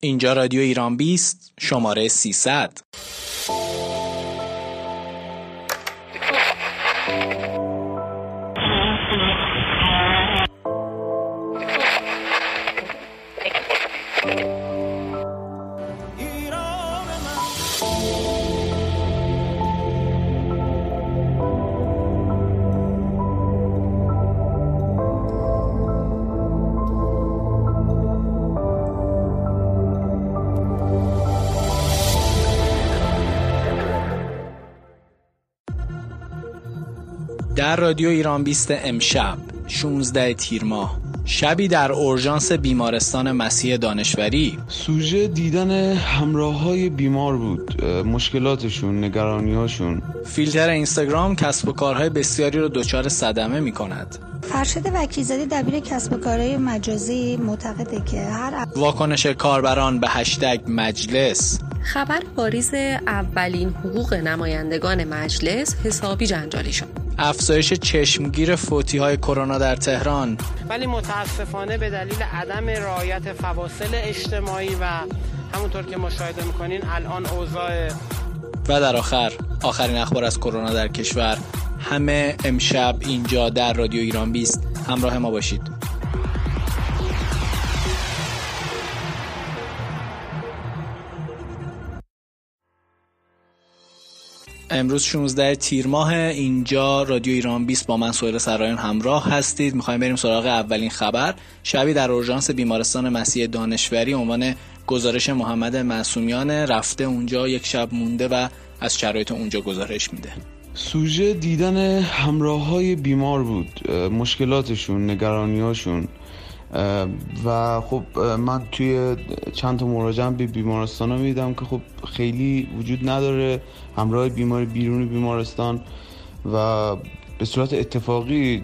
اینجا رادیو ایران بیست شماره 300 در رادیو ایران بیست امشب 16 تیر ماه. شبی در اورژانس بیمارستان مسیح دانشوری. سوژه دیدن همراه های بیمار بود. مشکلاتشون نگرانیاشون فیلتر اینستاگرام کسب و کارهای بسیاری رو دچار صدمه می کند فرشد وکیزاده دبیر کسب و کارهای مجازی معتقده که هر واکنش کاربران به هشتگ مجلس. خبر واریز اولین حقوق نمایندگان مجلس حسابی جنجالی شد. افزایش چشمگیر فوتی های کرونا در تهران. ولی متاسفانه به دلیل عدم رعایت فواصل اجتماعی و همونطور که مشاهده می‌کنین الان اوضاع و در آخر آخرین اخبار از کرونا در کشور. همه امشب اینجا در رادیو ایران بیست. همراه ما باشید. امروز 16 تیر ماه اینجا رادیو ایران 20 با من سوهل سرایان همراه هستید. می‌خوایم بریم سراغ اولین خبر. شبی در اورژانس بیمارستان مسیح دانشوری عنوان گزارش محمد معصومیان رفته اونجا یک شب مونده و از شرایط اونجا گزارش میده. سوژه دیدن همراه های بیمار بود. مشکلاتشون نگرانیاشون و خب من توی چند تا مراجعه به بیمارستان ها میدم که خب خیلی وجود نداره همراه بیمار بیرون بیمارستان و به صورت اتفاقی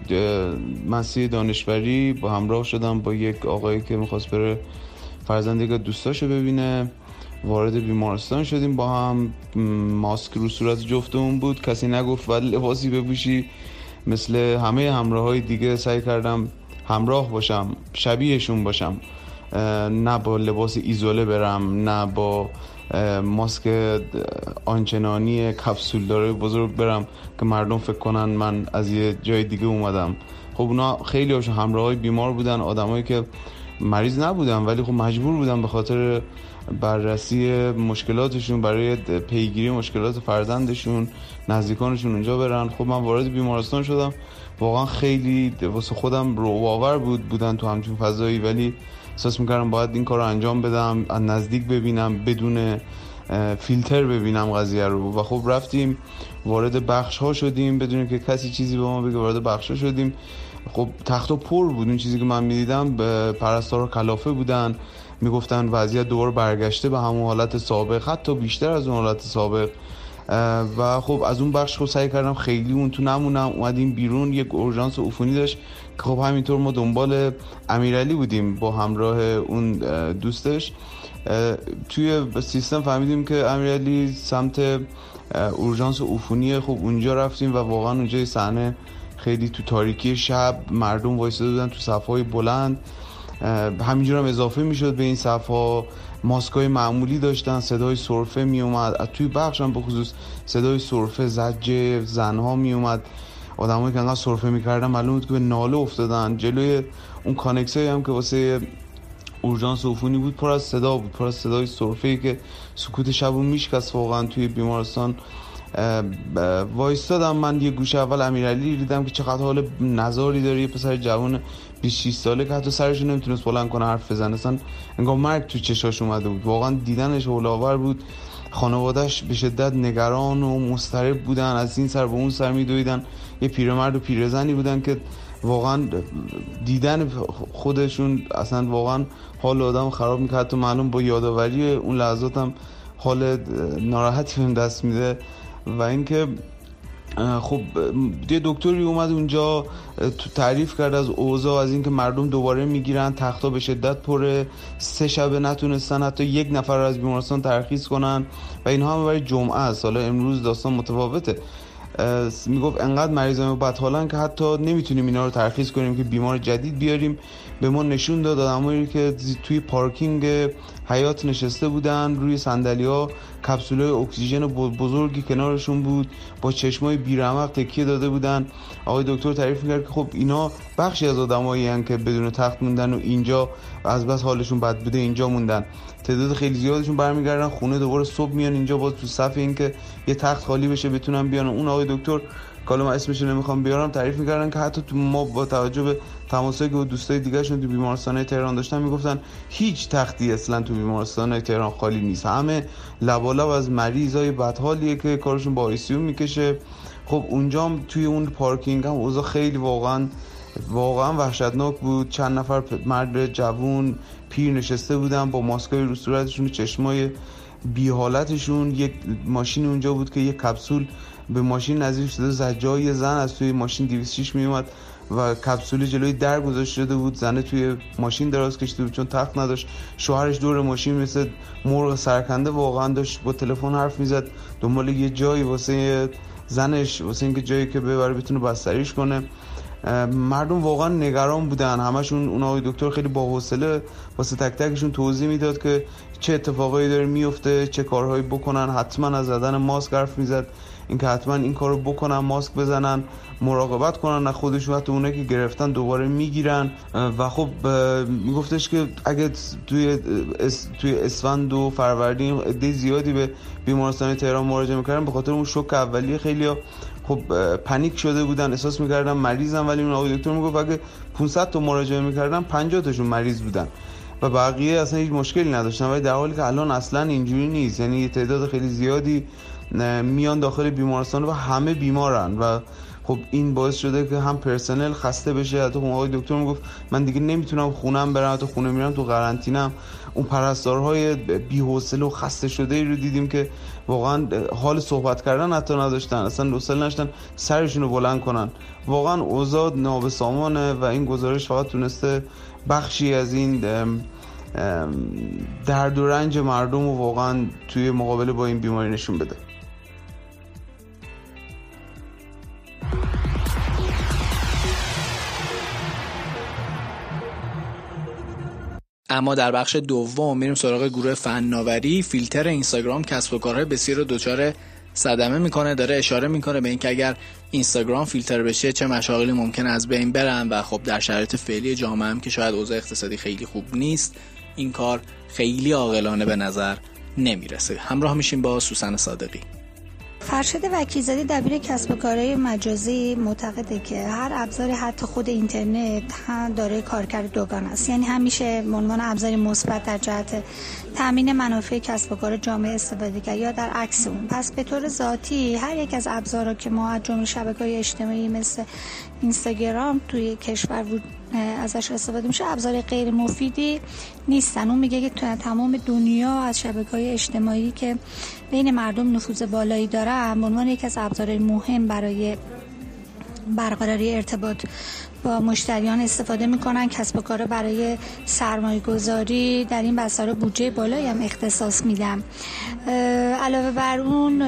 مسیح دانشوری با همراه شدم با یک آقایی که می‌خواست بره فرزند یک دوستاشو ببینه. وارد بیمارستان شدیم با هم. ماسک رو صورت جفتمون بود. کسی نگفت ولی لباسی بپوشی. مثل همه همراه های دیگه سعی کردم همراه باشم شبیهشون باشم. نه با لباس ایزوله برم نه با ماسک آنچنانی کپسول داره بزرگ برم که مردم فکر کنن من از یه جای دیگه اومدم. خب اونا خیلی هاشون همراه های بیمار بودن آدمایی که مریض نبودن ولی خب مجبور بودن به خاطر بررسی مشکلاتشون برای پیگیری مشکلات فرزندشون نزدیکانشون اونجا برن. خب من وارد بیمارستان شدم. واقعا خیلی واسه خودم رو بود بودن تو همچین فضایی ولی احساس می‌کردم باید این کار رو انجام بدم از نزدیک ببینم بدون فیلتر ببینم قضیه رو. و خب رفتیم وارد بخش ها شدیم بدون که کسی چیزی به ما بگه وارد بخش ها شدیم. خب تخت و پر بود. اون چیزی که من می‌دیدم پرستارا کلافه بودن. می‌گفتن وضعیت دوباره برگشته به همون حالت سابق. حتی بیشتر از اون حالت سابق و خب از اون بخش خب سعی کردم خیلی اون تو نمونم. اومدیم بیرون یک اورژانس عفونی داشت که خب همینطور ما دنبال امیرعلی بودیم با همراه اون دوستش. توی سیستم فهمیدیم که امیرعلی سمت اورژانس عفونی خب اونجا رفتیم و واقعا اونجا صحنه خیلی تو تاریکی شب مردم وایساده بودن تو صفهای بلند. همینجور هم اضافه می‌شد به این صفها. ماسکای معمولی داشتن صدای سرفه می اومد توی بخش هم به خصوص صدای سرفه زجه زنها می اومد آدمایی که انقدر سرفه می‌کردن معلوم بود که به ناله افتادن. جلوی اون کانکسایی هم که واسه اورژانس عفونی بود پر از صدا بود. پر از صدای سرفه که سکوت شبو میشکست واقعا توی بیمارستان. وایستادم. من یه گوشه اول امیرعلی دیدم که چقدر حال نظاری داره. یه پسر جوان 26 ساله که حتی سرش نمی‌تونست بلند کنه حرف بزنه. اصلا انگار مرگ تو چشاش اومده بود. واقعا دیدنش اولاور بود. خانوادهش به شدت نگران و مضطرب بودن. از این سر به اون سر میدویدن. یه پیرمرد و پیرزنی بودن که واقعا دیدن خودشون اصلا واقعا حال آدم خراب می‌کرد. تو معلوم با یادآوری اون لحظات حال ناراحتی بهم دست میده. و اینکه خب یه دکتری اومد اونجا تعریف کرد از اوضاع از اینکه مردم دوباره می‌گیرن تختا به شدت پره سه شبه نتونستن حتی یک نفر از بیمارستان ترخیص کنن و اینها هم برای جمعه است. حالا امروز داستان متفاوته. می‌گفت انقدر مریضان بدحالن که حتی نمی‌تونیم اینا رو ترخیص کنیم که بیمار جدید بیاریم. به ما نشون داد آدمایی که توی پارکینگ حیات نشسته بودن روی صندلی ها کپسول اکسیژن بزرگی کنارشون بود با چشمای بیرمق تکیه داده بودن. آقای دکتر تعریف می‌کرد که خب اینا بخشی از آدمایی که بدون تخت موندن و اینجا از بس حالشون بد بوده اینجا موندن. تعداد خیلی زیادشون برمیگردن خونه دوباره صبح میان اینجا باز تو صف اینکه یه تخت خالی بشه بتونن بیان. اون آقای دکتر کالا من اسمش نمی‌خوام بیارم تعریف می‌کردن که حتی تو ما با توجه به تماسایی که دوستای دیگهشون تو بیمارستان تهران داشتن می‌گفتن هیچ تختی اصلا تو بیمارستان تهران خالی نیست. همه لبالب از مریضای بدحالیه که کارشون با آیسیو می‌کشه. خب اونجا توی اون پارکینگ هم اوضاع خیلی واقعا واقعا وحشتناک بود. چند نفر مرد جوون پیر نشسته بودن با ماسکای رو صورتشون چشمای بی حالتشون یک ماشین اونجا بود که یک کپسول به ماشین نزدیک شده. زجای زن از توی ماشین 206 می اومد و کپسول جلوی در گذاشته شده بود. زنه توی ماشین دراز کشیده بود چون تخت نداشت. شوهرش دور ماشین مثل مرغ سرکنده واقعا داشت با تلفن حرف می‌زد. دنبال یه جایی واسه زنش واسه اینکه جایی که ببره بتونه بستریش کنه. مردم واقعا نگران بودن. همشون اون آقای دکتر خیلی با حوصله واسه تک تکشون توضیح می‌داد که چه اتفاقایی داره میفته چه کارهایی بکنن. حتما از زدن ماسک حرف می‌زد. اینکه حتما این کارو بکنن ماسک بزنن مراقبت کنن نه خودشون حتی اونایی که گرفتن دوباره می‌گیرن. و خب میگفتش که اگه توی اس توی اسفند و فروردین عده زیادی به بیمارستان تهران مراجعه می‌کردن به خاطر اون شوک اولیه خیلی خب پنیک شده بودن احساس می‌کردن مریضن. ولی اون آقای دکتر می‌گفت اگه 500 تا مراجعه می‌کردن 50 تاشون مریض بودن. و بقیه اصلا هیچ مشکلی نداشتن. ولی در حالی که الان اصلا اینجوری نیست. یعنی تعداد خیلی زیادی میان داخل بیمارستان و همه بیمارن و خب این باعث شده که هم پرسنل خسته بشه. حتی خب آقای دکتر می‌گفت من دیگه نمی‌تونم خونم برم حتی خونه میرم تو قرنطینم اون پرستارهای بی‌حوصله و خسته شده ای رو دیدیم که واقعا حال صحبت کردن حتی نداشتن اصلا حوصله نداشتن سرشون رو بلند کنن. واقعا اوضاع نابسامانه و این گزارش فقط تونسته بخشی از این درد و رنج مردم رو واقعا توی مقابله با این بیماری نشون بده. اما در بخش دوم میریم سراغ گروه فناوری. فیلتر اینستاگرام کسب و کارهای بسیار دچار صدمه می‌کنه داره اشاره می‌کنه به اینکه اگر اینستاگرام فیلتر بشه چه مشاغلی ممکن از بین برن و خب در شرایط فعلی جامعه هم که شاید اوضاع اقتصادی خیلی خوب نیست این کار خیلی عاقلانه به نظر نمی‌رسه. همراه میشیم با سوسن صادقی. فرشد وکیزاده دبیر کسب و کارهای مجازی معتقده که هر ابزاری حتی خود اینترنت هم داره کارکرد دوگان است. یعنی همیشه به عنوان ابزاری مثبت در جهت تامین منافع کسب و کار جامعه استفاده کرد یا در عکس اون. پس به طور ذاتی هر یک از ابزارها که ما از جمله شبکه‌های اجتماعی مثل اینستاگرام توی کشور ازش استفاده میشه. ابزار غیر مفیدی نیستن. اون میگه که تمام دنیا از شبکه های اجتماعی که بین مردم نفوذ بالایی دارن به عنوان یکی از ابزار مهم برای برقراری ارتباط با مشتریان استفاده می‌کنن کسب و کار برای سرمایه گذاری در این بستر بودجه بالایی هم اختصاص میدم. علاوه بر اون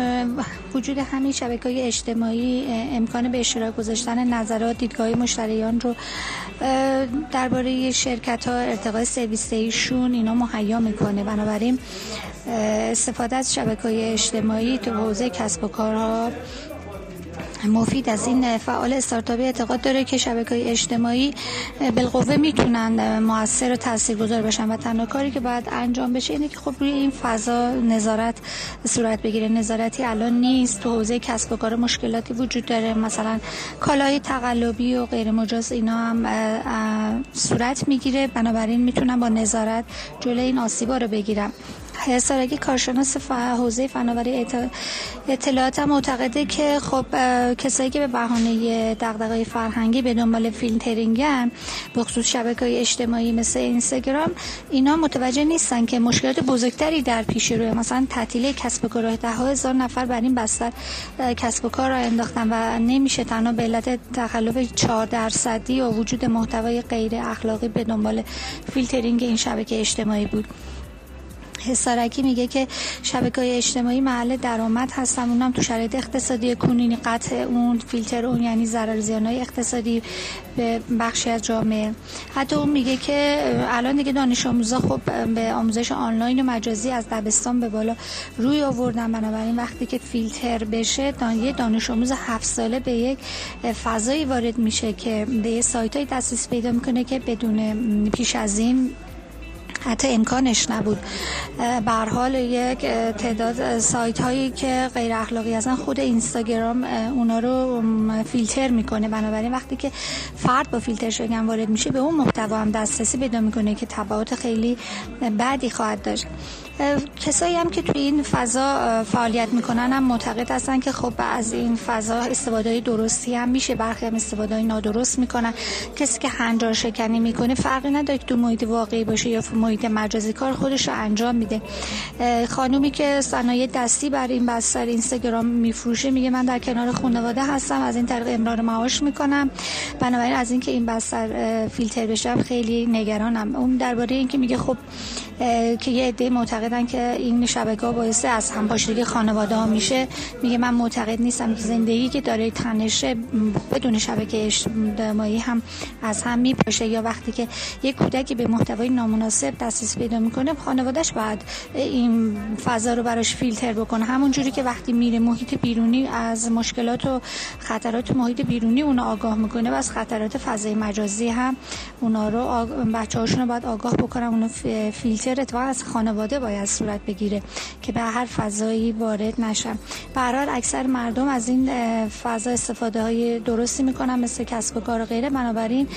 وجود همین شبکه های اجتماعی امکان به اشتراک گذاشتن نظرات دیدگاه مشتریان رو درباره شرکت ها ارتقای سرویس ایشون اینا مهیا می‌کنه. بنابراین استفاده از شبکه های اجتماعی تو حوزه کسب و کارها مفید از این فعال استارتاپی اعتقاد داره که شبکه های اجتماعی بالقوه می‌تونن موثر و تاثیرگذار باشن و تنها کاری که باید انجام بشه اینه که خب روی این فضا نظارت صورت بگیره. نظارتی الان نیست تو حوزه کسب و کار مشکلاتی وجود داره. مثلا کالای تقلبی و غیر مجاز اینا هم صورت می‌گیره. بنابراین می‌تونن با نظارت جلوی این آسیبا رو بگیرم سارگی کارشناس حوزه فناوری اطلاعات معتقده که خب کسایی که به بهانه دغدغه‌های فرهنگی به دنبال فیلترینگن به خصوص شبکه‌های اجتماعی مثل اینستاگرام اینا متوجه نیستن که مشکلات بزرگتری در پیش روی مثلا تعطیل کسب و کار ده هزار نفر بر این بستر کسب و کار راه انداختن و نمیشه تنها به علت تخلف 4 درصدی و وجود محتوای غیر اخلاقی به دنبال فیلترینگ این شبکه اجتماعی بود. حصارکی میگه که شبکه های اجتماعی محل درآمد هستن. اونم تو شرایط اقتصادی کنونی قطع اون فیلتر اون یعنی ضرر زیان های اقتصادی به بخشی از جامعه. حتی اون میگه که الان دیگه دانش آموزا خب به آموزش آنلاین و مجازی از دبستان به بالا روی آوردن. بنابراین وقتی که فیلتر بشه یه دانش آموز هفت ساله به یک فضایی وارد میشه که به یه سایت های دسترسی پیدا می‌کنه که بدون پیش از این حتی امکانش نبود. به حال یک تعداد سایت هایی که غیر اخلاقی هستن خود اینستاگرام اونا رو فیلتر می‌کنه. بنابراین وقتی که فرد با فیلتر شدن وارد میشه به اون محتوا هم دسترسی پیدا می‌کنه که تبعات خیلی بدی خواهد داشت. کسایی هم که توی این فضا فعالیت می‌کنن هم معتقد هستن که خب از این فضا استفاده درستی هم میشه برخی هم استفاده نادرست می‌کنن. کسی که هنجار شکنی می‌کنه فرقی نداره تو محیط واقعی باشه یا محیط مجازی کار خودش رو انجام میده. خانومی که صنایع دستی برای این بستر اینستاگرام میفروشه میگه من در کنار خانواده هستم از این طریق امرار معاش می‌کنم. بنابراین از اینکه این بستر فیلتر بشه خیلی نگرانم. اون درباره اینکه میگه خب که یه عده معتقدن که این شبکه ها باعث از همپاشیدگی خانواده ها میشه. میگه من معتقد نیستم که زندگی که داره تنشه بدون شبکه اجتماعی هم از هم میپاشه یا وقتی که یک کودکی به محتوای نامناسب دسترسی پیدا می‌کنه خانوادهش بعد این فضا رو براش فیلتر بکنه. همون جوری که وقتی میره محیط بیرونی از مشکلات و خطرات محیط بیرونی اون آگاه می‌کنه و از خطرات فضای مجازی هم اونا رو آگ... بچه هاشون رو باید آگاه بکنن اونو فیلتر فیلتر اتفاقا از خانواده باید صورت بگیره که به هر فضایی وارد نشن. برحال اکثر مردم از این فضا استفاده های درستی می‌کنن مثل کسب و کار و غیره. بنابراین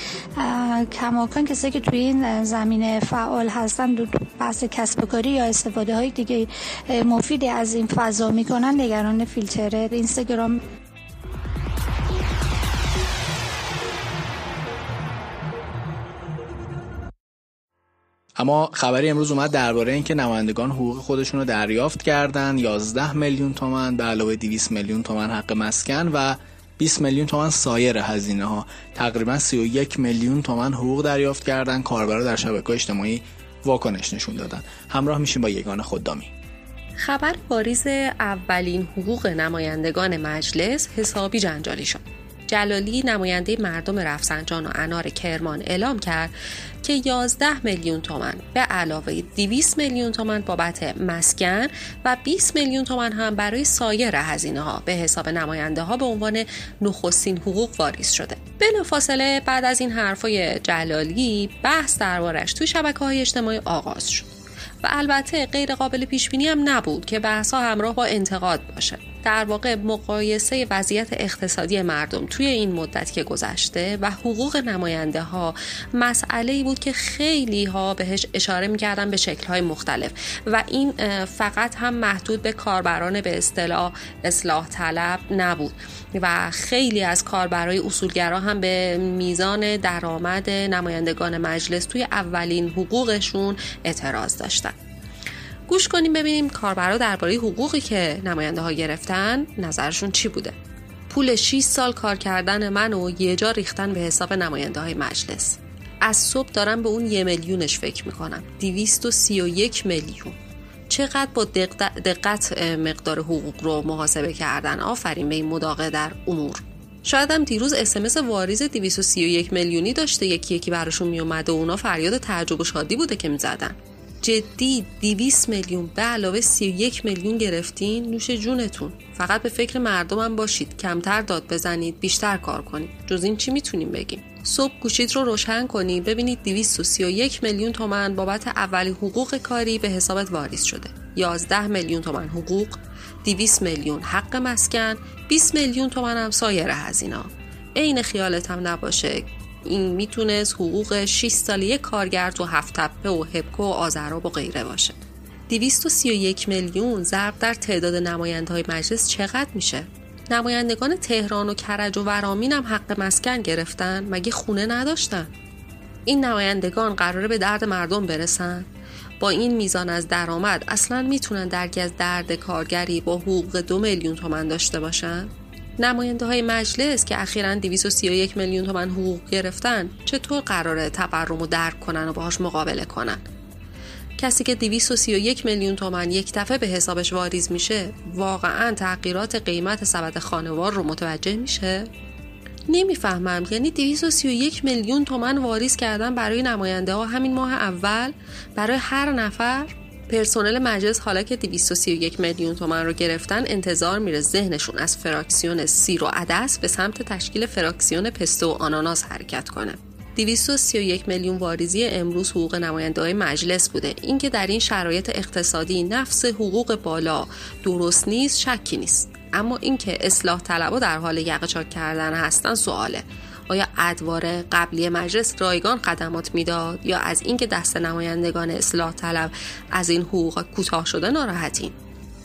کماکان کسی که توی این زمینه فعال هستن بحث کسب و کاری یا استفاده های دیگه مفیدی از این فضا می‌کنن. نگران فیلتر اینستاگرام اما خبری امروز اومد درباره اینکه نمایندگان حقوق خودشون رو دریافت کردن. 11 میلیون تومن به علاوه 200 میلیون تومن حق مسکن و 20 میلیون تومن سایر هزینه ها تقریبا 31 میلیون تومن حقوق دریافت کردن. کاربرا در شبکه اجتماعی واکنش نشون دادن. همراه میشیم با یگان خوددامی. خبر واریز اولین حقوق نمایندگان مجلس حسابی جنجالی شد. جلالی نماینده مردم رفسنجان و انار کرمان اعلام کرد که 11 میلیون تومن به علاوه 200 میلیون تومن بابت مسکن و 20 میلیون تومن هم برای سایر هزینه ها به حساب نماینده ها به عنوان نخستین حقوق واریز شده. بلافاصله بعد از این حرفای جلالی بحث دربارش تو شبکه های اجتماعی آغاز شد. و البته غیر قابل پیش بینی هم نبود که بحث همراه با انتقاد باشه. در واقع مقایسه وضعیت اقتصادی مردم توی این مدت که گذشته و حقوق نماینده ها مسئله بود که خیلی ها بهش اشاره می‌کردن به شکل های مختلف و این فقط هم محدود به کاربران به اصطلاح اصلاح طلب نبود و خیلی از کاربرای اصولگرا هم به میزان درآمد نمایندگان مجلس توی اولین حقوقشون اعتراض داشتن. گوش کنیم ببینیم کاربرا درباره حقوقی که نماینده ها گرفتن نظرشون چی بوده. پول 6 سال کار کردن من و یه جا ریختن به حساب نماینده های مجلس. از صبح دارم به اون یه میلیونش فکر می‌کنم. 231 میلیون. چقدر با دقت مقدار حقوق رو محاسبه کردن؟ آفرین به این مداقه در امور. شاید هم دیروز اسمس واریز 231 میلیونی داشته. یکی یکی براشون میومده و اونا فریاد تعجب و شادی بوده که می‌زدن. جدی 200 میلیون به علاوه 31 میلیون گرفتین نوش جونتون. فقط به فکر مردمم باشید کمتر داد بزنید بیشتر کار کنید. جز این چی می‌تونیم بگیم؟ صبح گوشید رو روشن کنید ببینید 231 میلیون تومن بابت اولین حقوق کاری به حسابت واریز شده. 11 میلیون تومن حقوق 200 میلیون حق مسکن 20 میلیون تومن هم سایر هزینه عین خیالت هم نباشه این می‌تونست حقوق 6 ساله کارگر تو هفت تپه و هبکو و آزراب و غیره باشه 231 میلیون ضرب در تعداد نماینده مجلس چقدر میشه؟ نمایندگان تهران و کرج و ورامین هم حق مسکن گرفتن مگه خونه نداشتن؟ این نمایندگان قراره به درد مردم برسن؟ با این میزان از درآمد اصلا می‌تونن درگی از درد کارگری با حقوق دو میلیون تومن داشته باشن؟ نماینده های مجلس که اخیرا 231 میلیون تومن حقوق گرفتن چطور قراره تورم رو درک کنن و باهاش مقابله کنن؟ کسی که 231 میلیون تومن یک دفعه به حسابش واریز میشه واقعا تغییرات قیمت سبد خانوار رو متوجه میشه؟ نمی‌فهمم. یعنی 231 میلیون تومن واریز کردن برای نماینده ها همین ماه اول؟ برای هر نفر؟ پرسنل مجلس حالا که 231 میلیون تومن رو گرفتن انتظار میره ذهنشون از فراکسیون سیر و عدس به سمت تشکیل فراکسیون پسته و آناناس حرکت کنه. 231 میلیون واریزی امروز حقوق نماینده مجلس بوده. اینکه در این شرایط اقتصادی نفس حقوق بالا درست نیست شکی نیست. اما اینکه اصلاح طلبها در حال یقه چاک کردن هستن سواله. آیا ادوار قبلی مجلس رایگان خدمات می‌داد یا از اینکه دست نمایندگان اصلاح طلب از این حقوق کوتاه شده ناراحتیم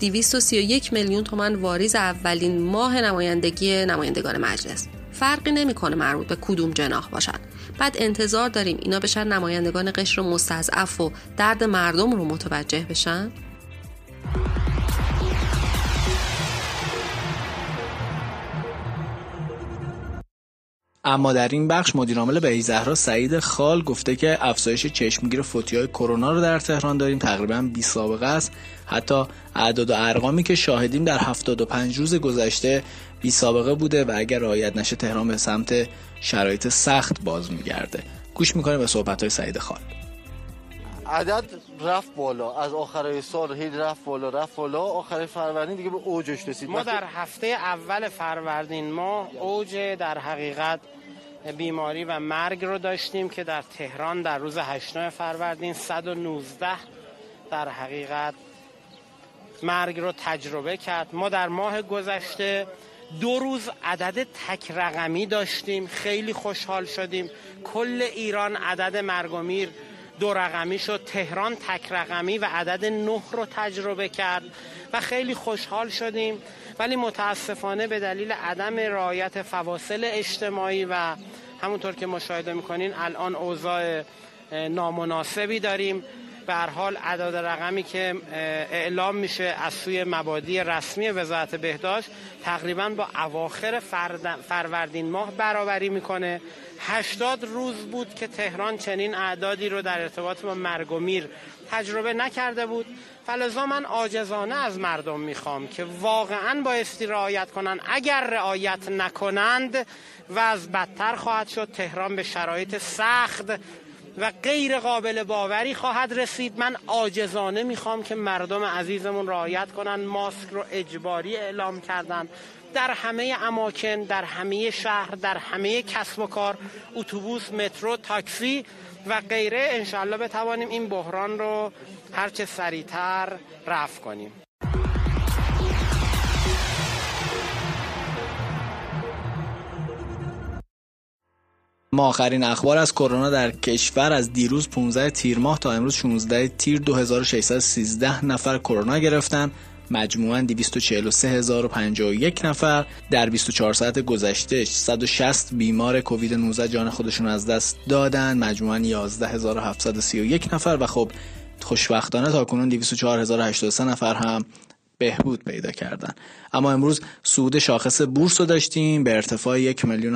231 میلیون تومن واریز اولین ماه نمایندگی نمایندگان مجلس. فرقی نمی‌کنه مربوط به کدوم جناح باشن بعد انتظار داریم اینا بشن نمایندگان قشر مستضعف و درد مردم رو متوجه بشن؟ اما در این بخش مدیرعامل به زهرا سعید خال گفته که افزایش چشمگیر فوتی های کرونا رو در تهران داریم. تقریبا بی سابقه است. حتی اعداد و ارقامی که شاهدیم در 75 روز گذشته بی سابقه بوده و اگر رعایت نشه تهران به سمت شرایط سخت باز میگرده. گوش می‌کنه به صحبت های سعید خال. عدد رفت بالا. از آخرای سال هی رفت بالا رفت بالا. آخر فروردین دیگه به اوجش رسید. ما در هفته اول فروردین ما اوج در حقیقت بیماری و مرگ رو داشتیم که در تهران در روز 8 فروردین 119 در حقیقت مرگ رو تجربه کرد. ما در ماه گذشته دو روز عدد تک رقمی داشتیم. خیلی خوشحال شدیم. کل ایران عدد مرگ و میر دو رقمی شد تهران تک رقمی و عدد نه رو تجربه کرد و خیلی خوشحال شدیم. ولی متاسفانه به دلیل عدم رعایت فواصل اجتماعی و همونطور که مشاهده می‌کنین الان اوضاع نامناسبی داریم. به حال عدد رقمی که اعلام میشه از سوی مبادی رسمی وزارت بهداشت تقریبا با اواخر فروردین ماه برابری می‌کنه. 80 روز بود که تهران چنین اعدادی رو در ارتباط با مرگ و میر تجربه نکرده بود. فلزا من عاجزانه از مردم می‌خوام که واقعا بایستی رعایت کنند اگر رعایت نکنند و از بدتر خواهد شد. تهران به شرایط سخت و غیر قابل باوری خواهد رسید. من عاجزانه می‌خوام که مردم عزیزمون رعایت کنن ماسک رو اجباری اعلام کردن. در همه اماکن در همه شهر در همه کسب و کار اتوبوس مترو تاکسی و غیره انشالله بتوانیم این بحران رو هرچه سریعتر رفع کنیم. ما آخرین اخبار از کرونا در کشور از دیروز 15 تیر ماه تا امروز 16 تیر 2613 نفر کرونا گرفتن. مجموعاً 243051 نفر. در 24 ساعت گذشته 160 بیمار کووید 19 جان خودشون از دست دادن. مجموعاً 11731 نفر و خب خوشبختانه تا کنون 204083 نفر هم بهبود پیدا کردن. اما امروز سود شاخص بورس رو داشتیم به ارتفاع 1 میلیون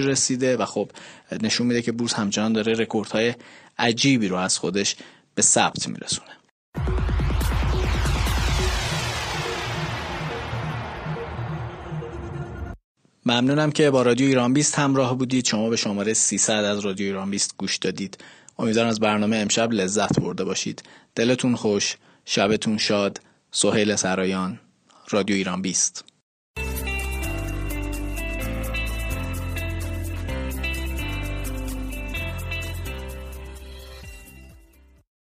رسیده و خب نشون میده که بورس همچنان داره رکوردهای عجیبی رو از خودش به ثبت میرسونه. ممنونم که با رادیو ایران بیست همراه بودید. شما به شماره 300 از رادیو ایران بیست گوش دادید. امیدوارم از برنامه امشب لذت برده باشید. دلتون خوش. شبتون شاد سهیل سرایان رادیو ایران بیست.